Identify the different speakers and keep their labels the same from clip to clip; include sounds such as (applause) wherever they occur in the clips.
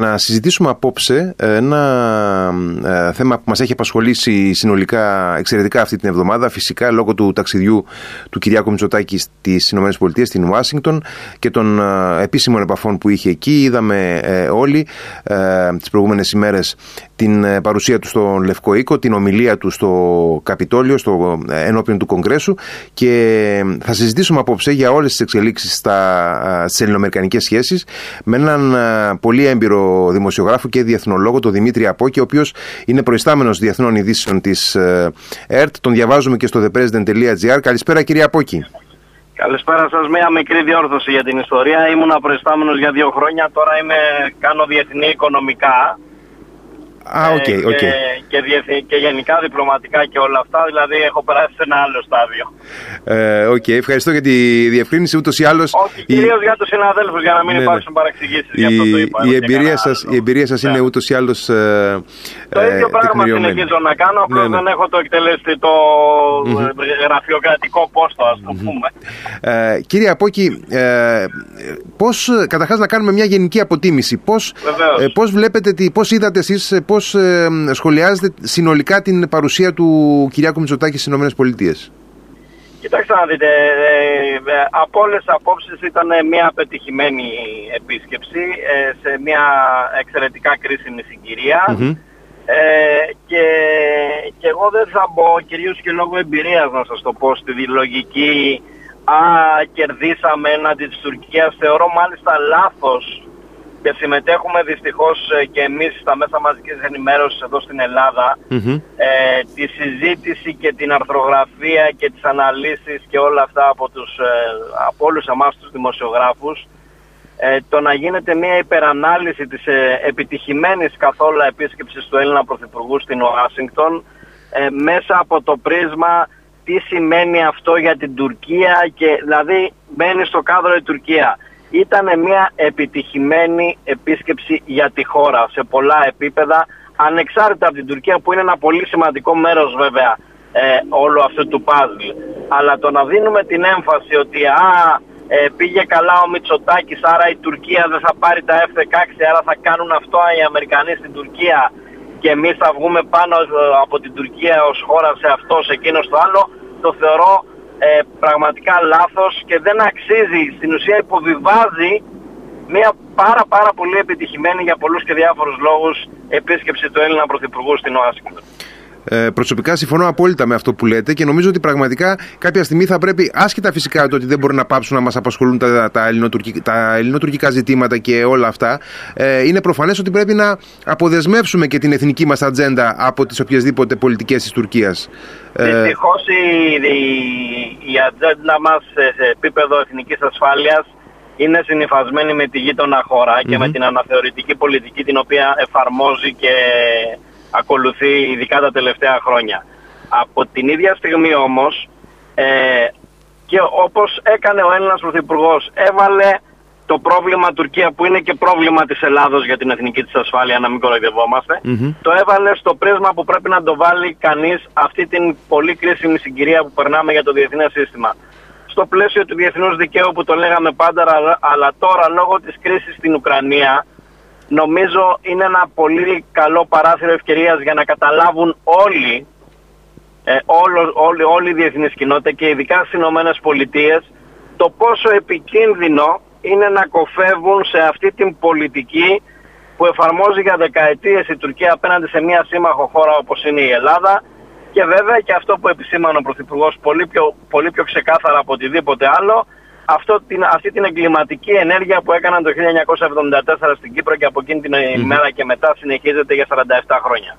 Speaker 1: Να συζητήσουμε απόψε ένα ε, θέμα που μας έχει απασχολήσει συνολικά εξαιρετικά αυτή την εβδομάδα φυσικά λόγω του ταξιδιού του Κυριάκου Μητσοτάκη στις ΗΠΑ στην Ουάσιγκτον και των ε, επίσημων επαφών που είχε εκεί. Είδαμε ε, όλοι τις προηγούμενες ημέρες την παρουσία του στο Λευκό Οίκο, την ομιλία του στο Καπιτόλιο, στο ενώπιον του Κογκρέσου. Και θα συζητήσουμε απόψε για όλες τις εξελίξεις στα, στις ελληνοαμερικανικές σχέσεις με έναν πολύ έμπειρο δημοσιογράφο και διεθνολόγο, τον Δημήτρη Απόκη, ο οποίος είναι προϊστάμενος διεθνών ειδήσεων της ε, ΕΡΤ. Τον διαβάζουμε και στο thepresident.gr. Καλησπέρα, κύριε Απόκη.
Speaker 2: Καλησπέρα σας. Μία μικρή διόρθωση για την ιστορία. Ήμουν προϊστάμενος για δύο χρόνια. Τώρα είμαι, κάνω διεθνή οικονομικά.
Speaker 1: Α, OK, okay,
Speaker 2: okay. Και, και, και, γενικά διπλωματικά και όλα αυτά, δηλαδή έχω περάσει σε ένα άλλο στάδιο.
Speaker 1: Ε, OK, okay, ευχαριστώ για τη διευκρίνηση. Ούτως ή άλλως.
Speaker 2: Όχι, κυρίως για τους συναδέλφους, για να μην ναι, υπάρξουν ναι. παρεξηγήσεις. Η, αυτό το είπα,
Speaker 1: η, εμπειρία σας, η εμπειρία σας είναι ούτως ή άλλως. Ε,
Speaker 2: το ε, ίδιο πράγμα συνεχίζω να κάνω, απλώς ναι, ναι. δεν έχω το εκτελέστη το mm-hmm. γραφειοκρατικό πόστο, ας το mm-hmm. πούμε.
Speaker 1: Ε, κύριε Απόκη, ε, πώς καταρχάς να κάνουμε μια γενική αποτίμηση. Πώς ε, πώς βλέπετε, πώς είδατε εσείς, πώς ε, σχολιάζετε συνολικά την παρουσία του Κυριάκου Μητσοτάκη στις ΗΠΑ.
Speaker 2: Κοιτάξτε να δείτε, ε, ε, από όλες τις απόψεις ήταν μια πετυχημένη επίσκεψη ε, σε μια εξαιρετικά κρίσιμη Ε, και, και εγώ δεν θα μπω, κυρίως και λόγω εμπειρίας να σας το πω, στη λογική «Α, κερδίσαμε έναντι της Τουρκίας». Θεωρώ μάλιστα λάθος και συμμετέχουμε δυστυχώς ε, και εμείς στα μέσα μαζικής ενημέρωσης εδώ στην ελλαδα ε, τη συζήτηση και την αρθρογραφία και τις αναλύσεις και όλα αυτά από, τους, ε, από όλους εμάς τους δημοσιογράφους. Ε, το να γίνεται μια υπερανάλυση της ε, επιτυχημένης καθόλου επίσκεψης του Έλληνα Πρωθυπουργού στην Ουάσιγκτον ε, μέσα από το πρίσμα τι σημαίνει αυτό για την Τουρκία και δηλαδή μπαίνει στο κάδρο η Τουρκία ήταν μια επιτυχημένη επίσκεψη για τη χώρα σε πολλά επίπεδα ανεξάρτητα από την Τουρκία που είναι ένα πολύ σημαντικό μέρος βέβαια ε, όλου αυτού του παζλ. Αλλά το να δίνουμε την έμφαση ότι α, ε, πήγε καλά ο Μητσοτάκης άρα η Τουρκία δεν θα πάρει τα F-16 άρα θα κάνουν αυτό οι Αμερικανοί στην Τουρκία και εμείς θα βγούμε πάνω ε, από την Τουρκία ως χώρα σε αυτό, σε εκείνο, στο άλλο το θεωρώ ε, πραγματικά λάθος και δεν αξίζει. Στην ουσία υποβιβάζει μια πάρα πάρα πολύ επιτυχημένη για πολλούς και διάφορους λόγους επίσκεψη του Έλληνα Πρωθυπουργού στην Ουάσιγκτον.
Speaker 1: Ε, προσωπικά συμφωνώ απόλυτα με αυτό που λέτε και νομίζω ότι πραγματικά κάποια στιγμή θα πρέπει, άσχετα φυσικά το ότι δεν μπορούν να πάψουν να μας απασχολούν τα, τα, ελληνοτουρκικά, τα ελληνοτουρκικά ζητήματα και όλα αυτά, ε, είναι προφανές ότι πρέπει να αποδεσμεύσουμε και την εθνική μας ατζέντα από τις οποιασδήποτε πολιτικές της Τουρκίας.
Speaker 2: Ε, Δυστυχώς η, η, η ατζέντα μας σε επίπεδο εθνικής ασφάλειας είναι συνειφασμένη με τη γείτονα και με την αναθεωρητική πολιτική την οποία εφαρμόζει και ακολουθεί ειδικά τα τελευταία χρόνια. Από την ίδια στιγμή όμως ε, και όπως έκανε ο Έλληνας Πρωθυπουργός έβαλε το πρόβλημα Τουρκία που είναι και πρόβλημα της Ελλάδος για την εθνική της ασφάλεια να μην κοροϊδευομαστε το έβαλε στο πρίσμα που πρέπει να το βάλει κανείς αυτή την πολύ κρίσιμη συγκυρία που περνάμε για το διεθνές σύστημα. Στο πλαίσιο του διεθνούς δικαίου που το λέγαμε πάντα αλλά τώρα λόγω της κρίσης στην Ουκρανία νομίζω είναι ένα πολύ καλό παράθυρο ευκαιρίας για να καταλάβουν όλοι, ε, όλο, όλη, όλη η διεθνής κοινότητα και ειδικά στις Ηνωμένες Πολιτείες το πόσο επικίνδυνο είναι να κοφεύουν σε αυτή την πολιτική που εφαρμόζει για δεκαετίες η Τουρκία απέναντι σε μια σύμμαχο χώρα όπως είναι η Ελλάδα. Και βέβαια και αυτό που επισήμανε ο Πρωθυπουργός πολύ πιο, πολύ πιο ξεκάθαρα από οτιδήποτε άλλο αυτό, την, αυτή την εγκληματική ενέργεια που έκαναν το 1974 στην Κύπρο και από εκείνη την ημέρα και μετά συνεχίζεται για 47 χρόνια.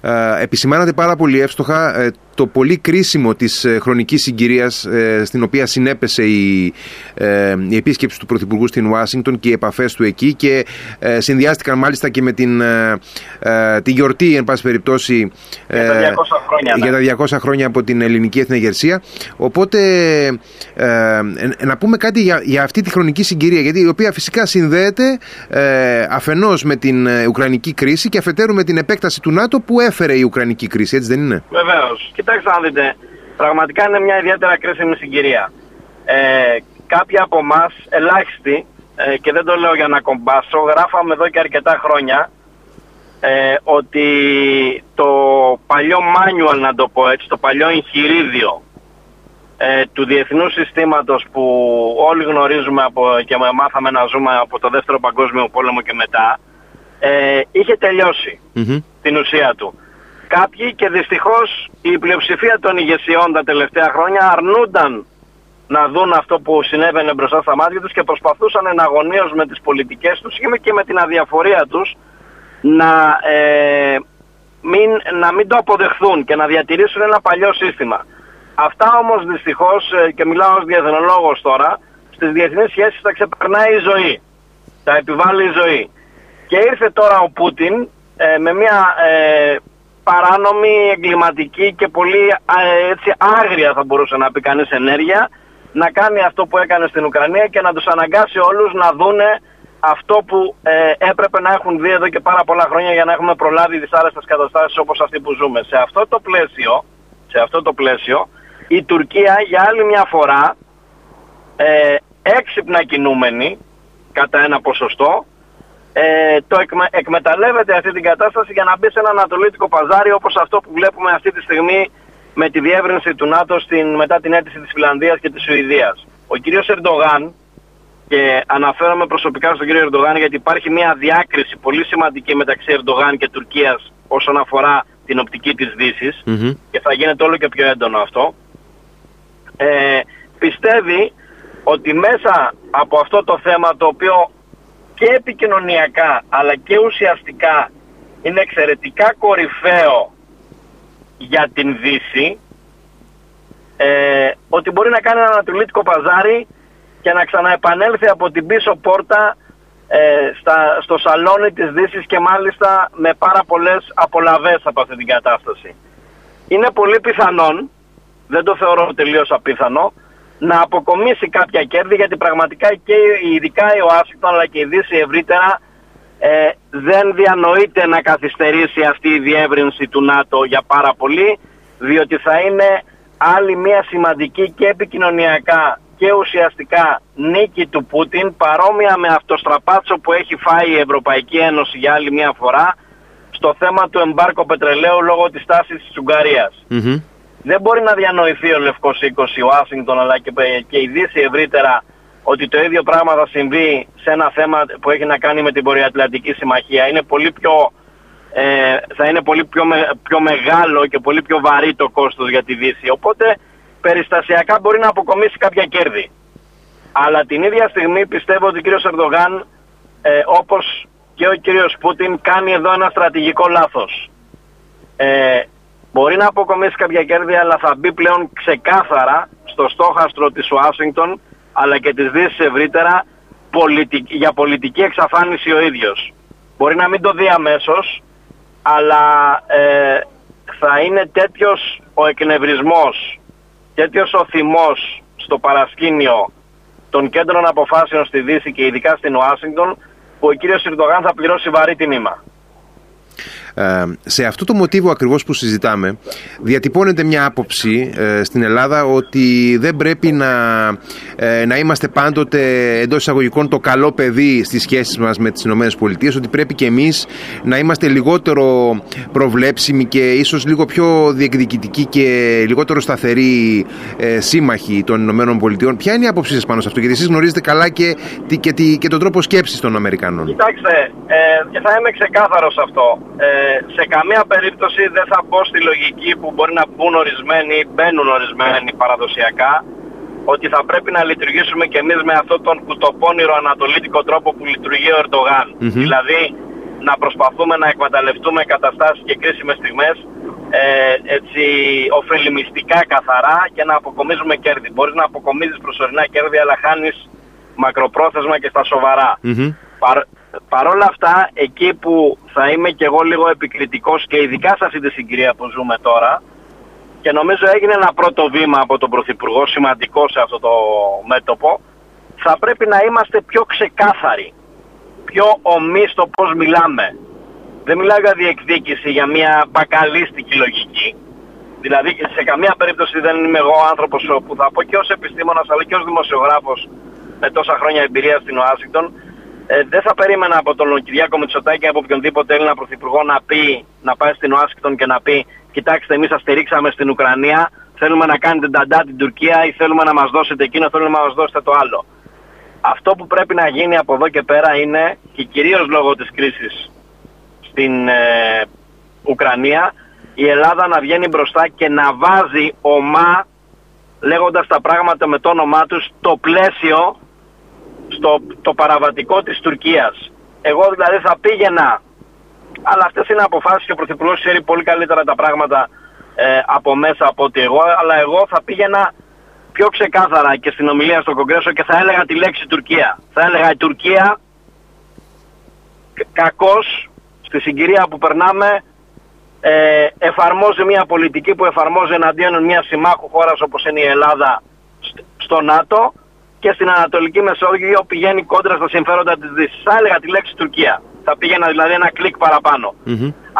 Speaker 1: Ε, επισημάνατε πάρα πολύ εύστοχα ε, το πολύ κρίσιμο της ε, χρονικής συγκυρίας ε, στην οποία συνέπεσε η, ε, η επίσκεψη του Πρωθυπουργού στην Ουάσιγκτον και οι επαφές του εκεί και συνδυάστηκαν μάλιστα και με την, τη γιορτή εν πάση περιπτώσει
Speaker 2: για τα 200 χρόνια,
Speaker 1: ναι. για τα 200 χρόνια από την ελληνική εθνεγερσία οπότε να πούμε κάτι για, για αυτή τη χρονική συγκυρία γιατί η οποία φυσικά συνδέεται αφενός με την Ουκρανική κρίση και αφετέρου με την επέκταση του ΝΑΤΟ που έφερε η Ουκρανική κρίση έτσι δεν είναι;
Speaker 2: Βεβαίως Κοιτάξτε να δείτε, πραγματικά είναι μια ιδιαίτερα κρίσιμη συγκυρία. Ε, κάποιοι από εμά, ελάχιστοι, ε, και δεν το λέω για να κομπάσω, γράφαμε εδώ και αρκετά χρόνια ε, ότι το παλιό manual, να το πω έτσι, το παλιό εγχειρίδιο ε, του διεθνούς συστήματος που όλοι γνωρίζουμε από, και μάθαμε να ζούμε από το δεύτερο παγκόσμιο πόλεμο και μετά, ε, είχε την ουσία του. Κάποιοι και δυστυχώς η πλειοψηφία των ηγεσιών τα τελευταία χρόνια αρνούνταν να δουν αυτό που συνέβαινε μπροστά στα μάτια τους και προσπαθούσαν εναγωνίως με τις πολιτικές τους και με την αδιαφορία τους να, ε, μην, να μην το αποδεχθούν και να διατηρήσουν ένα παλιό σύστημα. Αυτά όμως δυστυχώς, ε, και μιλάω ως διεθνολόγος τώρα, στις διεθνείς σχέσεις θα ξεπερνάει η ζωή. Θα επιβάλλει η ζωή. Και ήρθε τώρα ο Πούτιν ε, με μια ε, παράνομη, εγκληματική και πολύ έτσι άγρια θα μπορούσε να πει κανείς ενέργεια να κάνει αυτό που έκανε στην Ουκρανία και να τους αναγκάσει όλους να δούνε αυτό που ε, έπρεπε να έχουν δει εδώ και πάρα πολλά χρόνια για να έχουμε προλάβει δυσάρεστες καταστάσεις όπως αυτή που ζούμε. Σε αυτό το πλαίσιο, σε αυτό το πλαίσιο η Τουρκία για άλλη μια φορά ε, έξυπνα κινούμενη κατά ένα ποσοστό ε, το εκμε, εκμεταλλεύεται αυτή την κατάσταση για να μπει σε ένα ανατολίτικο παζάρι όπως αυτό που βλέπουμε αυτή τη στιγμή με τη διεύρυνση του ΝΑΤΟ στην, μετά την αίτηση της Φιλανδίας και της Σουηδίας. Ο κύριος Ερντογάν, και αναφέρομαι προσωπικά στον κύριο Ερντογάν γιατί υπάρχει μια διάκριση πολύ σημαντική μεταξύ Ερντογάν και Τουρκίας όσον αφορά την οπτική της δυσης και θα γίνεται όλο και πιο έντονο αυτό. Ε, πιστεύει ότι μέσα από αυτό το θέμα το οποίο και επικοινωνιακά αλλά και ουσιαστικά είναι εξαιρετικά κορυφαίο για την Δύση ε, ότι μπορεί να κάνει ένα ανατολίτικο παζάρι και να ξαναεπανέλθει από την πίσω πόρτα ε, στα, στο σαλόνι της Δύσης και μάλιστα με πάρα πολλές απολαβές από αυτή την κατάσταση. Είναι πολύ πιθανόν, δεν το θεωρώ τελείως απίθανο, να αποκομίσει κάποια κέρδη γιατί πραγματικά και ειδικά η Οάσιγκτον αλλά και η Δύση ευρύτερα ε, δεν διανοείται να καθυστερήσει αυτή η διεύρυνση του ΝΑΤΟ για πάρα πολύ διότι θα είναι άλλη μια σημαντική και επικοινωνιακά και ουσιαστικά νίκη του Πούτιν παρόμοια με αυτό στραπάτσο που έχει φάει η Ευρωπαϊκή Ένωση για άλλη μια φορά στο θέμα του εμπάρκο πετρελαίου λόγω της τάσης της ουγγαριας Δεν μπορεί να διανοηθεί ο Λευκός Οίκος, ο Άσιγκτον αλλά και, και η Δύση ευρύτερα ότι το ίδιο πράγμα θα συμβεί σε ένα θέμα που έχει να κάνει με την Βορειοατλαντική Συμμαχία. Είναι πολύ πιο, ε, θα είναι πολύ πιο, πιο μεγάλο και πολύ πιο βαρύ το κόστος για τη Δύση. Οπότε περιστασιακά μπορεί να αποκομίσει κάποια κέρδη. Αλλά την ίδια στιγμή πιστεύω ότι ο κύριος Ερδογάν, ε, όπως και ο κύριος Πούτιν, κάνει εδώ ένα στρατηγικό λάθος. Ε, μπορεί να αποκομίσει κάποια κέρδη, αλλά θα μπει πλέον ξεκάθαρα στο στόχαστρο της Ουάσιγκτον αλλά και της Δύσης ευρύτερα για πολιτική εξαφάνιση ο ίδιος. Μπορεί να μην το δει αμέσως, αλλά ε, θα είναι τέτοιος ο εκνευρισμός, τέτοιος ο θυμός στο παρασκήνιο των κέντρων αποφάσεων στη Δύση και ειδικά στην Ουάσιγκτον, που ο κύριος Ιρδογάν θα πληρώσει βαρύ τιμήμα.
Speaker 1: Ε, σε αυτό το μοτίβο ακριβώς που συζητάμε διατυπώνεται μια άποψη ε, στην Ελλάδα ότι δεν πρέπει να, ε, να είμαστε πάντοτε εντός εισαγωγικών το καλό παιδί στις σχέσεις μας με τις ΗΠΑ ότι πρέπει και εμείς να είμαστε λιγότερο προβλέψιμοι και ίσως λίγο πιο διεκδικητικοί και λιγότερο σταθεροί σύμμαχοι των ΗΠΑ. Ποια είναι η άποψή σας πάνω σε αυτό γιατί εσείς γνωρίζετε καλά και, και, και τον τρόπο σκέψης των Αμερικανών;
Speaker 2: Κοιτάξτε, και θα είμαι ξεκάθαρος αυτό σε καμία περίπτωση δεν θα μπω στη λογική που μπορεί να μπουν ορισμένοι, μπαίνουν ορισμένοι παραδοσιακά, ότι θα πρέπει να λειτουργήσουμε κι εμείς με αυτόν τον κουτοπώνυρο ανατολίτικο τρόπο που λειτουργεί ο ερντογαν Δηλαδή να προσπαθούμε να εκμεταλλευτούμε καταστάσεις και κρίσιμες στιγμές ε, έτσι ωφελημιστικά καθαρά και να αποκομίζουμε κέρδη. Μπορείς να αποκομίζεις προσωρινά κέρδη αλλά χάνεις μακροπρόθεσμα και στα σοβαρά. Παρ' όλα αυτά, εκεί που θα είμαι και εγώ λίγο επικριτικός και ειδικά σε αυτή τη συγκυρία που ζούμε τώρα, και νομίζω έγινε ένα πρώτο βήμα από τον Πρωθυπουργό, σημαντικό σε αυτό το μέτωπο, θα πρέπει να είμαστε πιο ξεκάθαροι, πιο ομοί στο πώς μιλάμε. Δεν μιλάω για διεκδίκηση, για μια μπακαλίστικη λογική. Δηλαδή σε καμία περίπτωση δεν είμαι εγώ άνθρωπος που θα πω και ως επιστήμονας αλλά και ως δημοσιογράφος με τόσα χρόνια εμπειρία στην Ουάσιγκτον, ε, δεν θα περίμενα από τον Κυριάκο Μητσοτάκη από οποιονδήποτε Έλληνα Πρωθυπουργό να πει, να πάει στην Ουάσιγκτον και να πει Κοιτάξτε, εμείς σας στηρίξαμε στην Ουκρανία, θέλουμε να κάνετε ταντά την Τουρκία ή θέλουμε να μας δώσετε εκείνο, θέλουμε να μας δώσετε το άλλο. Αυτό που πρέπει να γίνει από εδώ και πέρα είναι, και κυρίως λόγω της κρίσης στην ε, Ουκρανία, η Ελλάδα να βγαίνει μπροστά και να βάζει ομά, λέγοντας τα πράγματα με το όνομά τους, το πλαίσιο στο το παραβατικό της Τουρκίας. Εγώ δηλαδή θα πήγαινα, αλλά αυτές είναι αποφάσεις και ο Πρωθυπουργός ξέρει πολύ καλύτερα τα πράγματα ε, από μέσα από ότι εγώ, αλλά εγώ θα πήγαινα πιο ξεκάθαρα και στην ομιλία στο Κογκρέσο και θα έλεγα τη λέξη Τουρκία. Θα έλεγα η Τουρκία κακώς στη συγκυρία που περνάμε ε, εφαρμόζει μια πολιτική που εφαρμόζει εναντίον μιας συμμάχου χώρας όπως είναι η Ελλάδα στο ΝΑΤΟ και στην Ανατολική Μεσόγειο πηγαίνει κόντρα στα συμφέροντα της Δύσης. Θα έλεγα τη λέξη Τουρκία. Θα πήγαινα δηλαδή ένα κλικ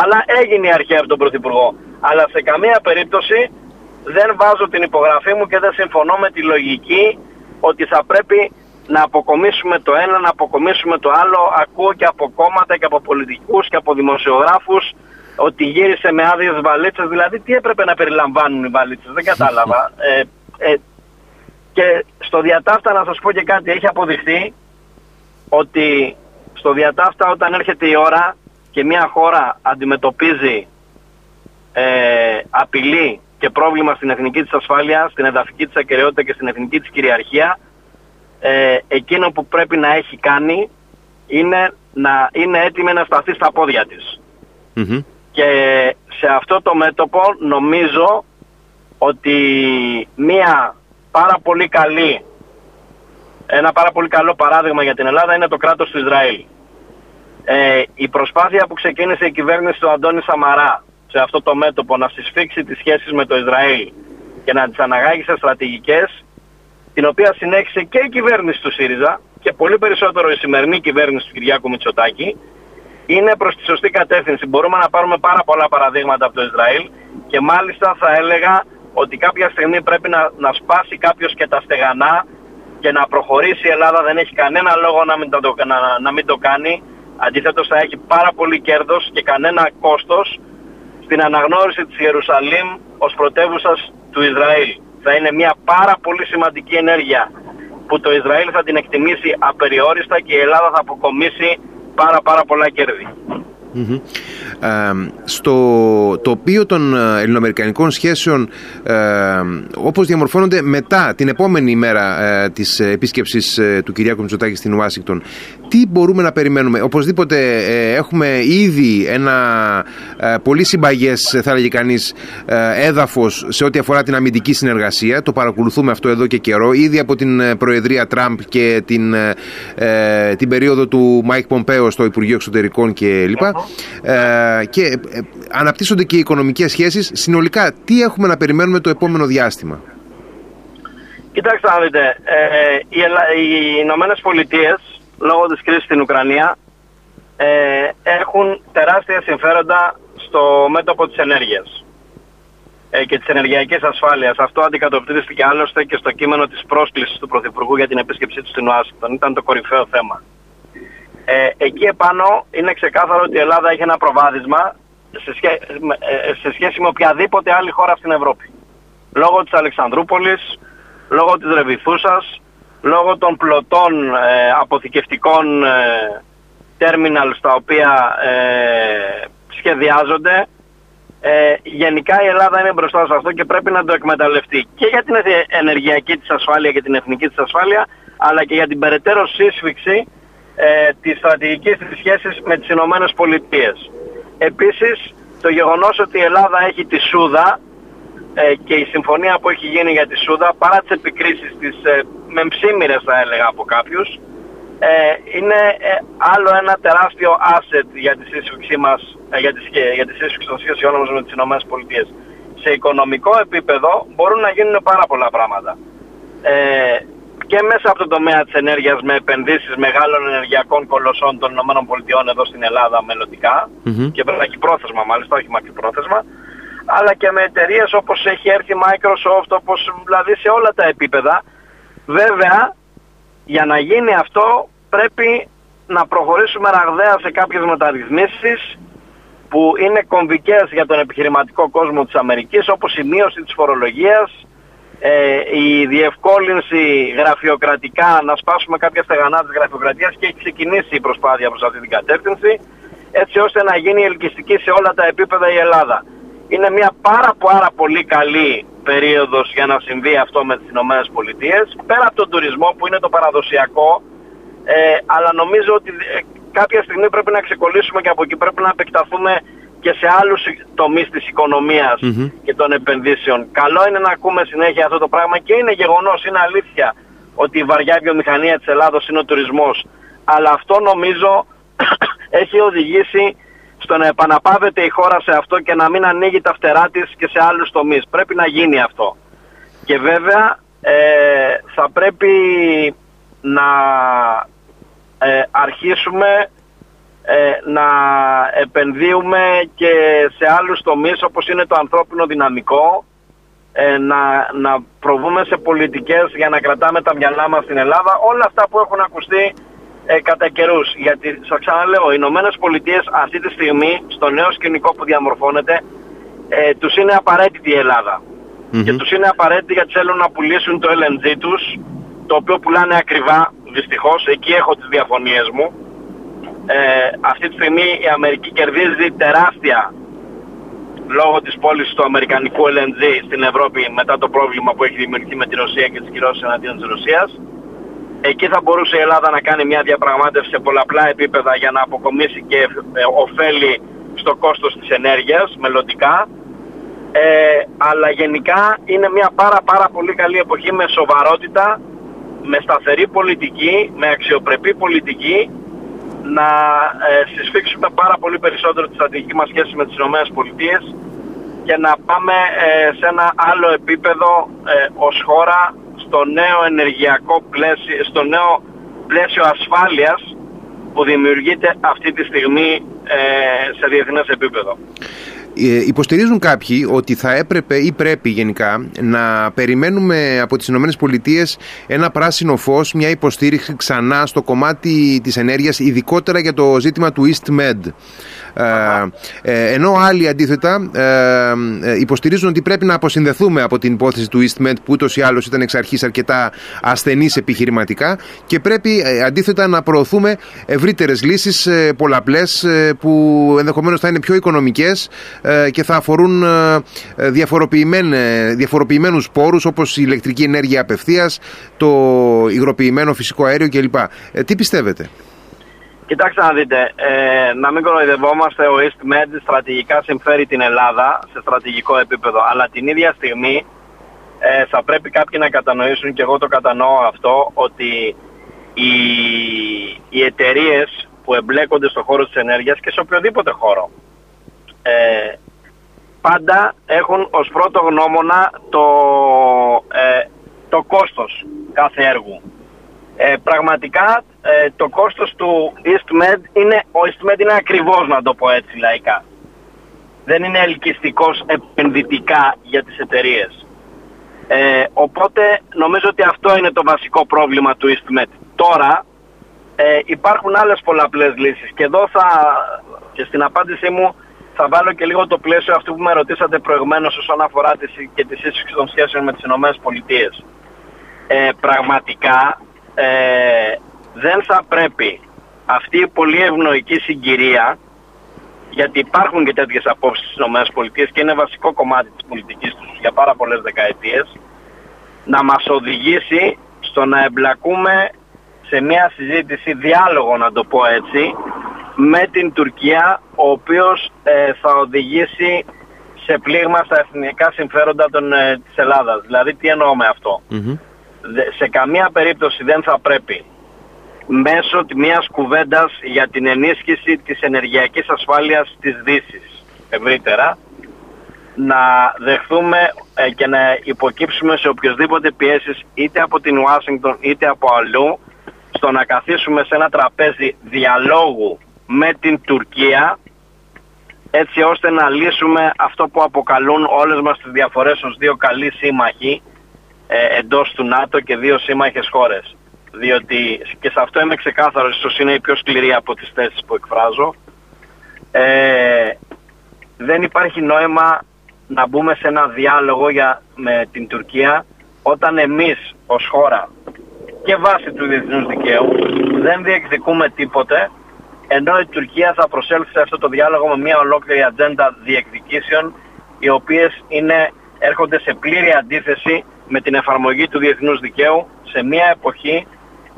Speaker 2: Αλλά έγινε η αρχή από τον Πρωθυπουργό. Αλλά σε καμία περίπτωση δεν βάζω την υπογραφή μου και δεν συμφωνώ με τη λογική ότι θα πρέπει να αποκομίσουμε το ένα, να αποκομίσουμε το άλλο. Ακούω και από κόμματα και από πολιτικούς και από δημοσιογράφους ότι γύρισε με άδειες βαλίτσες. Δηλαδή τι έπρεπε να περιλαμβάνουν οι βαλίτσες; Δεν κατάλαβα. (laughs) Ε, ε, και στο διατάφτα να σας πω και κάτι. Έχει αποδειχθεί ότι στο διατάφτα όταν έρχεται η ώρα και μια χώρα αντιμετωπίζει ε, απειλή και πρόβλημα στην εθνική της ασφάλειας, στην εδαφική της ακαιρεότητα και στην εθνική της κυριαρχία, ε, εκείνο που πρέπει να έχει κάνει είναι να είναι έτοιμη να σταθεί στα πόδια της. Και σε αυτό το μέτωπο νομίζω ότι μία πάρα πολύ καλή, ένα πάρα πολύ καλό παράδειγμα για την Ελλάδα είναι το κράτος του Ισραήλ. Ε, η προσπάθεια που ξεκίνησε η κυβέρνηση του Αντώνη Σαμαρά σε αυτό το μέτωπο να συσφίξει τις σχέσεις με το Ισραήλ και να τις αναγάγει σε στρατηγικές, την οποία συνέχισε και η κυβέρνηση του ΣΥΡΙΖΑ και πολύ περισσότερο η σημερινή κυβέρνηση του Κυριάκου Μητσοτάκη, είναι προς τη σωστή κατεύθυνση. Μπορούμε να πάρουμε πάρα πολλά παραδείγματα από το Ισραήλ και μάλιστα θα έλεγα ότι κάποια στιγμή πρέπει να, να σπάσει κάποιος και τα στεγανά και να προχωρήσει η Ελλάδα. Δεν έχει κανένα λόγο να μην το, να, να μην το κάνει. Αντίθετος θα έχει πάρα πολύ κέρδος και κανένα κόστος στην αναγνώριση της Ιερουσαλήμ ως πρωτεύουσας του Ισραήλ. Θα είναι μια πάρα πολύ σημαντική ενέργεια που το Ισραήλ θα την εκτιμήσει απεριόριστα και η Ελλάδα θα αποκομίσει πάρα πάρα πολλά κέρδη
Speaker 1: στο τοπίο των ε, ελληνοαμερικανικών σχέσεων όπως διαμορφώνονται μετά την επόμενη ημέρα ε, της επίσκεψης ε, του Κυριάκου Μητσοτάκη στην Ουάσιγκτον τι μπορούμε να περιμένουμε οπωσδήποτε έχουμε ήδη ένα πολύ συμπαγές θα έλεγε κανείς έδαφος σε ό,τι αφορά την αμυντική συνεργασία το παρακολουθούμε αυτό εδώ και καιρό ήδη από την Προεδρία Τραμπ και την, την περίοδο του Μάικ Πομπέο στο Υπουργείο Εξωτερικών κλπ ε, και ε, αναπτύσσονται και οι οικονομικές σχέσεις. Συνολικά, τι έχουμε να περιμένουμε το επόμενο διάστημα;
Speaker 2: Κοιτάξτε να δείτε, ε, οι, οι Ηνωμένες Πολιτείες, λόγω της κρίσης στην Ουκρανία, ε, έχουν τεράστια συμφέροντα στο μέτωπο της ενέργειας ε, και της ενεργειακής ασφάλειας. Αυτό αντικατοπτρίστηκε άλλωστε και στο κείμενο της πρόσκλησης του Πρωθυπουργού για την επίσκεψή του στην Ουάσιγκτον. Ήταν το κορυφαίο θέμα. Ε, εκεί επάνω είναι ξεκάθαρο ότι η Ελλάδα έχει ένα προβάδισμα σε, σχέ, ε, σε σχέση με οποιαδήποτε άλλη χώρα στην Ευρώπη. Λόγω της Αλεξανδρούπολης, λόγω της Ρεβιθούσας, λόγω των πλωτών ε, αποθηκευτικών ε, τέρμιναλ στα οποία ε, σχεδιάζονται. Ε, γενικά η Ελλάδα είναι μπροστά σε αυτό και πρέπει να το εκμεταλλευτεί και για την ενεργειακή της ασφάλεια και την εθνική της ασφάλεια αλλά και για την περαιτέρω σύσφυξη ε, της στρατηγικής της σχέσης με τις Ηνωμένες Πολιτείες. Επίσης, το γεγονός ότι η Ελλάδα έχει τη Σούδα ε, και η συμφωνία που έχει γίνει για τη Σούδα, παρά τις επικρίσεις της ε, μεμψίμηρες θα έλεγα από κάποιους, ε, είναι ε, άλλο ένα τεράστιο asset για τη σύσφυξη μας, ε, για, τη, για τη σύσφυξη των σχέσεων μας με τις Ηνωμένες Πολιτείες. Σε οικονομικό επίπεδο μπορούν να γίνουν πάρα πολλά πράγματα. Ε, και μέσα από το τομέα της ενέργειας με επενδύσεις μεγάλων ενεργειακών κολοσσών των ΗΠΑ εδώ στην Ελλάδα μελλοντικά mm-hmm. και πρόθεσμα μάλιστα, όχι πρόθεσμα αλλά και με εταιρείες όπως έχει έρθει η Microsoft, όπως δηλαδή σε όλα τα επίπεδα. Βέβαια, για να γίνει αυτό πρέπει να προχωρήσουμε ραγδαία σε κάποιες μεταρρυθμίσεις που είναι κομβικές για τον επιχειρηματικό κόσμο της Αμερικής όπως η μείωση της φορολογίας, ε, η διευκόλυνση γραφειοκρατικά, να σπάσουμε κάποια στεγανά της γραφειοκρατίας και έχει ξεκινήσει η προσπάθεια προς αυτή την κατεύθυνση έτσι ώστε να γίνει ελκυστική σε όλα τα επίπεδα η Ελλάδα. Είναι μια πάρα πάρα πολύ καλή περίοδος για να συμβεί αυτό με τις Ηνωμένες Πολιτείες πέρα από τον τουρισμό που είναι το παραδοσιακό ε, αλλά νομίζω ότι ε, κάποια στιγμή πρέπει να ξεκολλήσουμε και από εκεί πρέπει να επεκταθούμε και σε άλλους τομείς της οικονομιας και των επενδύσεων. Καλό είναι να ακούμε συνέχεια αυτό το πράγμα και είναι γεγονός, είναι αλήθεια ότι η βαριά βιομηχανία της Ελλάδος είναι ο τουρισμός. Αλλά αυτό νομίζω (coughs) έχει οδηγήσει στο να επαναπάβεται η χώρα σε αυτό και να μην ανοίγει τα φτερά της και σε άλλους τομείς. Πρέπει να γίνει αυτό. Και βέβαια ε, θα πρέπει να ε, αρχίσουμε ε, να επενδύουμε και σε άλλους τομείς όπως είναι το ανθρώπινο δυναμικό ε, να, να προβούμε σε πολιτικές για να κρατάμε τα μυαλά μας στην Ελλάδα όλα αυτά που έχουν ακουστεί ε, κατά καιρούς γιατί σας ξαναλέω οι Ηνωμένες Πολιτείες αυτή τη στιγμή στο νέο σκηνικό που διαμορφώνεται ε, τους είναι απαραίτητη η ελλαδα και τους είναι απαραίτητη γιατί θέλουν να πουλήσουν το LNG τους το οποίο πουλάνε ακριβά δυστυχώς. Εκεί έχω τις διαφωνίες μου. Ε, αυτή τη στιγμή η Αμερική κερδίζει τεράστια λόγω της πώλησης του αμερικανικού LNG στην Ευρώπη μετά το πρόβλημα που έχει δημιουργηθεί με τη Ρωσία και τις κυρώσεις εναντίον της Ρωσίας. Εκεί θα μπορούσε η Ελλάδα να κάνει μια διαπραγμάτευση σε πολλαπλά επίπεδα για να αποκομίσει και ε, ωφέλη στο κόστος της ενέργειας μελλοντικά. Ε, αλλά γενικά είναι μια πάρα πάρα πολύ καλή εποχή με σοβαρότητα, με σταθερή πολιτική, με αξιοπρεπή πολιτική να ε, συσφίξουμε πάρα πολύ περισσότερο τη στρατηγική μας σχέση με τις ΗΠΑ και να πάμε ε, σε ένα άλλο επίπεδο ε, ως χώρα στο νέο ενεργειακό πλαίσιο, στο νέο πλαίσιο ασφάλειας που δημιουργείται αυτή τη στιγμή ε, σε διεθνές επίπεδο.
Speaker 1: Ε, υποστηρίζουν κάποιοι ότι θα έπρεπε ή πρέπει γενικά να περιμένουμε από τις ΗΠΑ ένα πράσινο φως, μια υποστήριξη ξανά στο κομμάτι της ενέργειας, ειδικότερα για το ζήτημα του EastMed. Ε, ε, ενώ άλλοι αντίθετα ε, υποστηρίζουν ότι πρέπει να αποσυνδεθούμε από την υπόθεση του EastMed που ούτως ή άλλως ήταν εξ αρχής αρκετά ασθενής επιχειρηματικά και πρέπει αντίθετα να προωθούμε ευρύτερες λύσεις πολλαπλές που ενδεχομένως θα είναι πιο οικονομικές και θα αφορούν διαφοροποιημένους πόρους όπως η ηλεκτρική ενέργεια απευθείας, το υγροποιημένο φυσικό αέριο κλπ. Τι πιστεύετε;
Speaker 2: Κοιτάξτε να δείτε, ε, να μην κοροϊδευόμαστε, ο EastMed στρατηγικά συμφέρει την Ελλάδα σε στρατηγικό επίπεδο, αλλά την ίδια στιγμή ε, θα πρέπει κάποιοι να κατανοήσουν και εγώ το κατανοώ αυτό, ότι οι, οι εταιρείες που εμπλέκονται στον χώρο της ενέργειας και σε οποιοδήποτε χώρο ε, πάντα έχουν ως πρώτο γνώμονα το, ε, το κόστος κάθε έργου. Ε, πραγματικά ε, το κόστος του EastMed είναι, ο EastMed είναι ακριβώς να το πω έτσι λαϊκά. Δεν είναι ελκυστικός επενδυτικά για τις εταιρείες. Ε, οπότε νομίζω ότι αυτό είναι το βασικό πρόβλημα του EastMed. Τώρα ε, υπάρχουν άλλες πολλαπλές λύσεις και εδώ θα, και στην απάντησή μου θα βάλω και λίγο το πλαίσιο αυτού που με ρωτήσατε προηγουμένως όσον αφορά τις, και τη σύσφυξη των σχέσεων με τις ΗΠΑ. Ε, πραγματικά ε, δεν θα πρέπει αυτή η πολύ ευνοϊκή συγκυρία γιατί υπάρχουν και τέτοιες απόψεις στις ΗΠΑ και είναι βασικό κομμάτι της πολιτικής τους για πάρα πολλές δεκαετίες να μας οδηγήσει στο να εμπλακούμε σε μια συζήτηση, διάλογο να το πω έτσι, με την Τουρκία, ο οποίος ε, θα οδηγήσει σε πλήγμα στα εθνικά συμφέροντα των, ε, της Ελλάδας. Δηλαδή τι εννοώ με αυτο Σε καμία περίπτωση δεν θα πρέπει μέσω μιας κουβέντας για την ενίσχυση της ενεργειακής ασφάλειας της Δύσης ευρύτερα να δεχθούμε ε, και να υποκύψουμε σε οποιοδήποτε πιέσεις είτε από την Ουάσιγκτον είτε από αλλού στο να καθίσουμε σε ένα τραπέζι διαλόγου με την Τουρκία έτσι ώστε να λύσουμε αυτό που αποκαλούν όλες μας τις διαφορές ως δύο καλοί σύμμαχοι ε, εντός του ΝΑΤΟ και δύο σύμμαχες χώρες. διότι και σε αυτό είμαι ξεκάθαρος, ίσως είναι η πιο σκληρή από τις θέσεις που εκφράζω. Ε, δεν υπάρχει νόημα να μπούμε σε ένα διάλογο για, με την Τουρκία όταν εμείς ως χώρα και βάσει του διεθνούς δικαίου δεν διεκδικούμε τίποτε ενώ η Τουρκία θα προσέλθει σε αυτό το διάλογο με μια ολόκληρη ατζέντα διεκδικήσεων οι οποίες είναι, έρχονται σε πλήρη αντίθεση με την εφαρμογή του διεθνούς δικαίου σε μια εποχή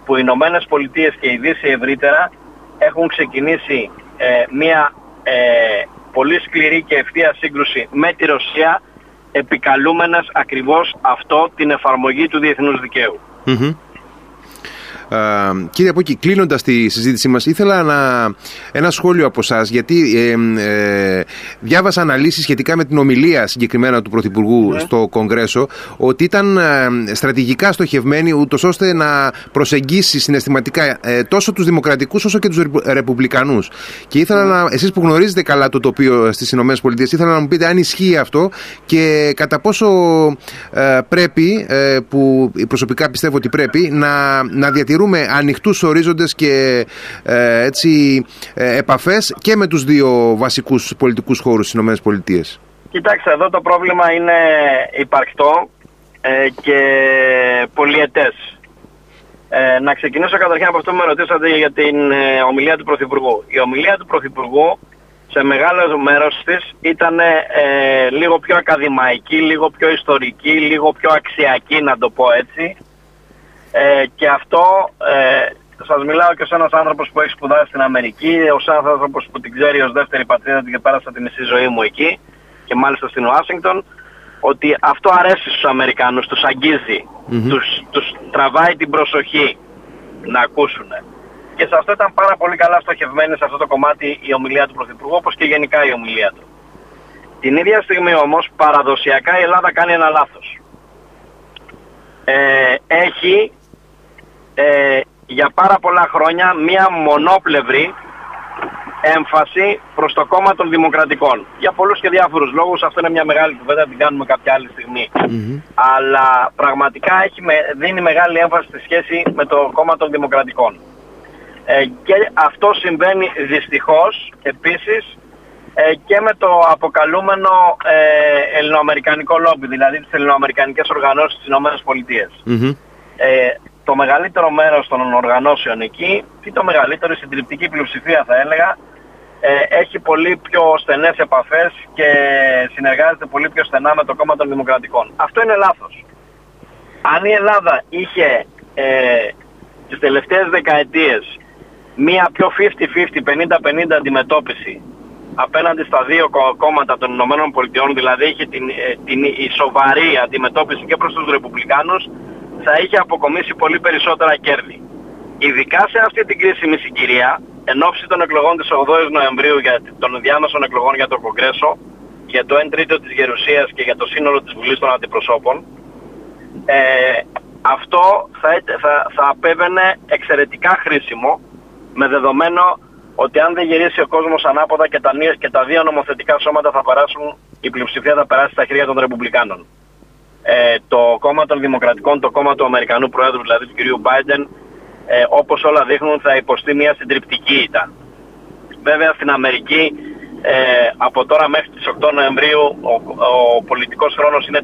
Speaker 2: που οι Ηνωμένες Πολιτείες και η Δύση ευρύτερα έχουν ξεκινήσει ε, μια ε, πολύ σκληρή και ευθεία σύγκρουση με τη Ρωσία επικαλούμενες ακριβώς αυτό την εφαρμογή του διεθνούς
Speaker 1: κύριε Απόκη, κλείνοντας τη συζήτησή μας, ήθελα να, ένα σχόλιο από εσά, γιατί ε, ε, διάβασα αναλύσεις σχετικά με την ομιλία συγκεκριμένα του Πρωθυπουργού ναι. στο Κογκρέσο, ότι ήταν ε, στρατηγικά στοχευμένη, ούτως ώστε να προσεγγίσει συναισθηματικά ε, τόσο τους Δημοκρατικούς όσο και τους Ρεπουμπλικανούς. Και ήθελα ναι. να, εσείς που γνωρίζετε καλά το τοπίο στις ΗΠΑ, ήθελα να μου πείτε αν ισχύει αυτό και κατά πόσο πρέπει, που προσωπικά πιστεύω ότι πρέπει, να, να διατηρούμε διατηρούμε ανοιχτούς ορίζοντες και ε, έτσι, ε, επαφές και με τους δύο βασικούς πολιτικούς χώρους στις ΗΠΑ.
Speaker 2: Κοιτάξτε, εδώ το πρόβλημα είναι υπαρκτό ε, και πολυετές. Ε, να ξεκινήσω καταρχήν από αυτό που με ρωτήσατε για την ε, ομιλία του Πρωθυπουργού. Η ομιλία του Πρωθυπουργού σε μεγάλο μέρος της ήταν ε, λίγο πιο ακαδημαϊκή, λίγο πιο ιστορική, λίγο πιο αξιακή να το πω έτσι. Ε, και αυτό ε, σας μιλάω και ως ένας άνθρωπος που έχει σπουδάσει στην Αμερική, ως ένας άνθρωπος που την ξέρει ως δεύτερη πατρίδα και πέρασα τη μισή ζωή μου εκεί και μάλιστα στην Ουάσιγκτον, ότι αυτό αρέσει στους Αμερικάνους, τους αγγίζει, τους, τους τραβάει την προσοχή να ακούσουν. Και σε αυτό ήταν πάρα πολύ καλά στοχευμένη σε αυτό το κομμάτι η ομιλία του Πρωθυπουργού, όπως και γενικά η ομιλία του. Την ίδια στιγμή όμως παραδοσιακά η Ελλάδα κάνει ένα λάθος. Ε, έχει ε, για πάρα πολλά χρόνια μία μονόπλευρη έμφαση προς το κόμμα των Δημοκρατικών. Για πολλούς και διάφορους λόγους, αυτό είναι μια μεγάλη κουβέντα, την κάνουμε κάποια άλλη Αλλά πραγματικά έχει, δίνει μεγάλη έμφαση στη σχέση με το κόμμα των Δημοκρατικών. Ε, και αυτό συμβαίνει δυστυχώς επίσης ε, και με το αποκαλούμενο ε, ελληνοαμερικανικό λόμπι, δηλαδή τις ελληνοαμερικανικές οργανώσεις της ΗΠΑ. Mm-hmm. Ε, το μεγαλύτερο μέρος των οργανώσεων εκεί ή το μεγαλύτερο, η συντριπτική πλειοψηφία θα έλεγα, ε, έχει πολύ πιο στενές επαφές και συνεργάζεται πολύ πιο στενά με το κόμμα των Δημοκρατικών. Αυτό είναι λάθος. Αν η Ελλάδα είχε ε, τις τελευταίες δεκαετίες μία πιο 50-50, 50-50 αντιμετώπιση απέναντι στα δύο κόμματα των Ηνωμένων Πολιτειών, δηλαδή είχε την, ε, την, η σοβαρή αντιμετώπιση και προς τους Ρεπουμπλικάνους θα είχε αποκομίσει πολύ περισσότερα κέρδη. Ειδικά σε αυτή την κρίσιμη συγκυρία, εν ώψη των εκλογών της 8ης Νοεμβρίου για των διάμεσων εκλογών για το Κογκρέσο, για το 1 τρίτο της Γερουσίας και για το σύνολο της Βουλής των Αντιπροσώπων, ε, αυτό θα, θα, θα απέβαινε εξαιρετικά χρήσιμο με δεδομένο ότι αν δεν γυρίσει ο κόσμος ανάποδα και τα, και τα δύο νομοθετικά σώματα θα περάσουν, η πλειοψηφία θα περάσει στα χέρια των Ρεπουμπλικάνων ε, το κόμμα των Δημοκρατικών, το κόμμα του Αμερικανού Προέδρου, δηλαδή του κυρίου Biden, ε, όπως όλα δείχνουν θα υποστεί μια συντριπτική ήττα. Βέβαια στην Αμερική ε, από τώρα μέχρι τις 8 Νοεμβρίου ο, ο πολιτικός χρόνος είναι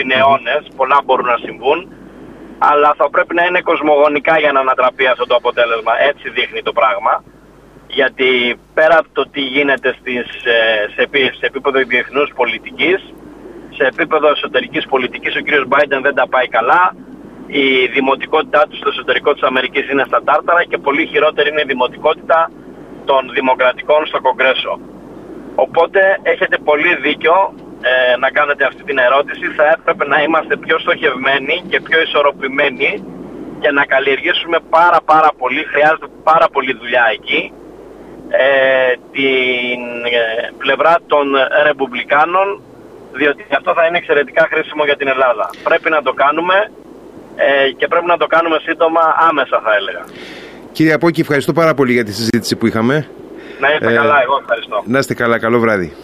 Speaker 2: είναι αιώνες, πολλά μπορούν να συμβούν, αλλά θα πρέπει να είναι κοσμογονικά για να ανατραπεί αυτό το αποτέλεσμα. Έτσι δείχνει το πράγμα. Γιατί πέρα από το τι γίνεται στις, ε, σε, σε επίπεδο διεθνούς πολιτικής, σε επίπεδο εσωτερικής πολιτικής ο κύριος Biden δεν τα πάει καλά. Η δημοτικότητά του στο εσωτερικό της Αμερικής είναι στα τάρταρα και πολύ χειρότερη είναι η δημοτικότητα των δημοκρατικών στο Κογκρέσο. Οπότε έχετε πολύ δίκιο ε, να κάνετε αυτή την ερώτηση. Θα έπρεπε να είμαστε πιο στοχευμένοι και πιο ισορροπημένοι και να καλλιεργήσουμε πάρα πάρα πολύ, χρειάζεται πάρα πολύ δουλειά εκεί, ε, την ε, πλευρά των Ρεπουμπλικάνων διότι αυτό θα είναι εξαιρετικά χρήσιμο για την Ελλάδα. Πρέπει να το κάνουμε ε, και πρέπει να το κάνουμε σύντομα άμεσα θα έλεγα.
Speaker 1: Κύριε Απόκη, ευχαριστώ πάρα πολύ για τη συζήτηση που είχαμε.
Speaker 2: Να είστε ε, καλά, εγώ ευχαριστώ.
Speaker 1: Να είστε καλά, καλό βράδυ.